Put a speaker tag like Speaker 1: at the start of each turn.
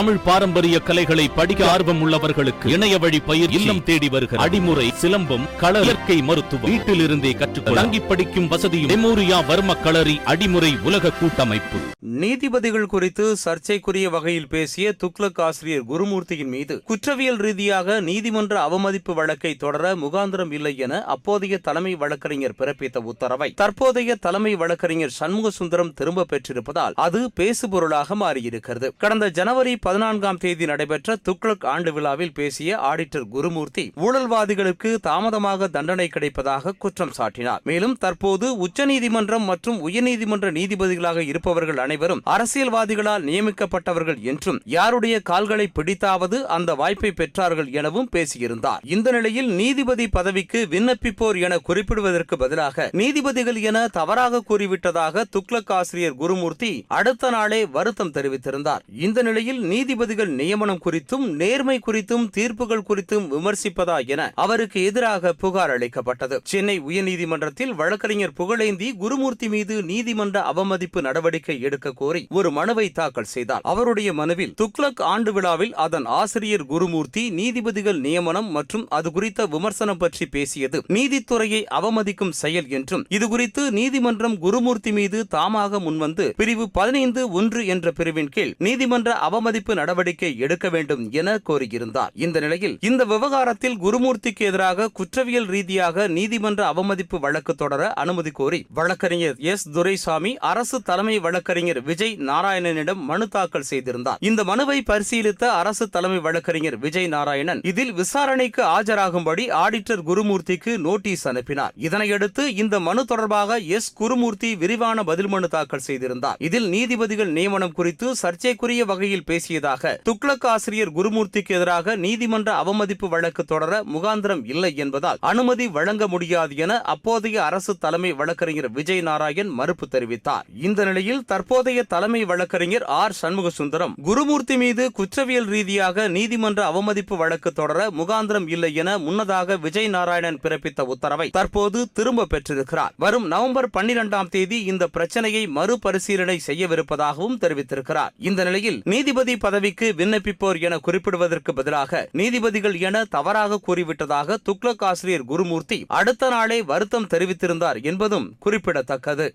Speaker 1: தமிழ் பாரம்பரிய கலைகளை படிக்க ஆர்வம் உள்ளவர்களுக்கு இணைய வழி பயிர் இல்லம் தேடி வருகிற அடிமுறை சிலம்பம் கள இயற்கை மருத்துவம் வீட்டில் இருந்தே கற்றுக்கொள்ள தங்கி படிக்கும் வசதியும் மெமோரியா வர்ம களரி அடிமுறை உலக கூட்டமைப்பு.
Speaker 2: நீதிபதிகள் குறித்து சர்ச்சைக்குரிய வகையில் பேசிய துக்ளக் ஆசிரியர் குருமூர்த்தியின் மீது குற்றவியல் ரீதியாக நீதிமன்ற அவமதிப்பு வழக்கை தொடர முகாந்திரம் இல்லை என அப்போதைய தலைமை வழக்கறிஞர் பிறப்பித்த உத்தரவை தற்போதைய தலைமை வழக்கறிஞர் சண்முக சுந்தரம் திரும்ப பெற்றிருப்பதால் அது பேசுபொருளாக மாறியிருக்கிறது. கடந்த ஜனவரி பதினான்காம் தேதி நடைபெற்ற துக்ளக் ஆண்டு விழாவில் பேசிய ஆடிட்டர் குருமூர்த்தி ஊழல்வாதிகளுக்கு தாமதமாக தண்டனை கிடைப்பதாக குற்றம் சாட்டினார். மேலும் தற்போது உச்சநீதிமன்றம் மற்றும் உயர்நீதிமன்ற நீதிபதிகளாக இருப்பவர்கள் அனைவரும் அரசியல்வாதிகளால் நியமிக்கப்பட்டவர்கள் என்றும் யாருடைய கால்களை பிடித்தாவது அந்த வாய்ப்பை பெற்றார்கள் எனவும் பேசியிருந்தார். இந்த நிலையில் நீதிபதி பதவிக்கு விண்ணப்பிப்போர் என குறிப்பிடுவதற்கு பதிலாக நீதிபதிகள் என தவறாக கூறிவிட்டதாக துக்ளக் ஆசிரியர் குருமூர்த்தி அடுத்த நாளே வருத்தம் தெரிவித்திருந்தார். இந்த நிலையில் நீதிபதிகள் நியமனம் குறித்தும் நேர்மை குறித்தும் தீர்ப்புகள் குறித்தும் விமர்சிப்பதா என அவருக்கு எதிராக புகார் அளிக்கப்பட்டது. சென்னை உயர்நீதிமன்றத்தில் வழக்கறிஞர் புகழேந்தி குருமூர்த்தி மீது நீதிமன்ற அவமதிப்பு நடவடிக்கை எடுக்க கோரி ஒரு மனுவை தாக்கல் செய்தார். அவருடைய மனுவில் துக்ளக் ஆண்டு விழாவில் அதன் ஆசிரியர் குருமூர்த்தி நீதிபதிகள் நியமனம் மற்றும் அது குறித்த விமர்சனம் பற்றி பேசியது. நீதித்துறையை அவமதிக்கும் செயல் என்றும் இதுகுறித்து நீதிமன்றம் குருமூர்த்தி மீது தாமாக முன்வந்து பிரிவு பதினைந்து ஒன்று என்ற பிரிவின் கீழ் நீதிமன்ற அவமதிப்பு நடவடிக்கை எடுக்க வேண்டும் என கோரியிருந்தார். இந்த நிலையில் இந்த விவகாரத்தில் குருமூர்த்திக்கு எதிராக குற்றவியல் ரீதியாக நீதிமன்ற அவமதிப்பு வழக்கு தொடர அனுமதி கோரி வழக்கறிஞர் எஸ். துரைசாமி அரசு தலைமை வழக்கறிஞர் விஜய் நாராயணனிடம் மனு தாக்கல் செய்திருந்தார். இந்த மனுவை பரிசீலித்த அரசு தலைமை வழக்கறிஞர் விஜய் நாராயணன் இதில் விசாரணைக்கு ஆஜராகும்படி ஆடிட்டர் குருமூர்த்திக்கு நோட்டீஸ் அனுப்பினார். இதனையடுத்து இந்த மனு தொடர்பாக எஸ். குருமூர்த்தி விரிவான பதில் மனு தாக்கல் செய்திருந்தார். இதில் நீதிபதிகள் நியமனம் குறித்து சர்ச்சைக்குரிய வகையில் பேசிய வழங்கியதாக துக்ளக் ஆசிரியர் குருமூர்த்திக்கு எதிராக நீதிமன்ற அவமதிப்பு வழக்கு தொடர முகாந்திரம் இல்லை என்பதால் அனுமதி வழங்க முடியாது என அப்போதைய அரசு தலைமை வழக்கறிஞர் விஜய் நாராயண் மறுப்பு தெரிவித்தார். இந்த நிலையில் தற்போதைய தலைமை வழக்கறிஞர் ஆர். சண்முக சுந்தரம் குருமூர்த்தி மீது குற்றவியல் ரீதியாக நீதிமன்ற அவமதிப்பு வழக்கு தொடர முகாந்திரம் இல்லை என முன்னதாக விஜய் நாராயணன் பிறப்பித்த உத்தரவை தற்போது திரும்ப பெற்றிருக்கிறார். வரும் நவம்பர் பன்னிரெண்டாம் தேதி இந்த பிரச்சனையை மறுபரிசீலனை செய்யவிருப்பதாகவும் தெரிவித்திருக்கிறார். இந்த நிலையில் நீதிபதி பதவிக்கு விண்ணப்பிப்போர் என குறிப்பிடுவதற்கு பதிலாக நீதிபதிகள் என தவறாக கூறிவிட்டதாக துக்ளக் ஆசிரியர் குருமூர்த்தி அடுத்த நாளே வருத்தம் தெரிவித்திருந்தார் என்பதும் குறிப்பிடத்தக்கது.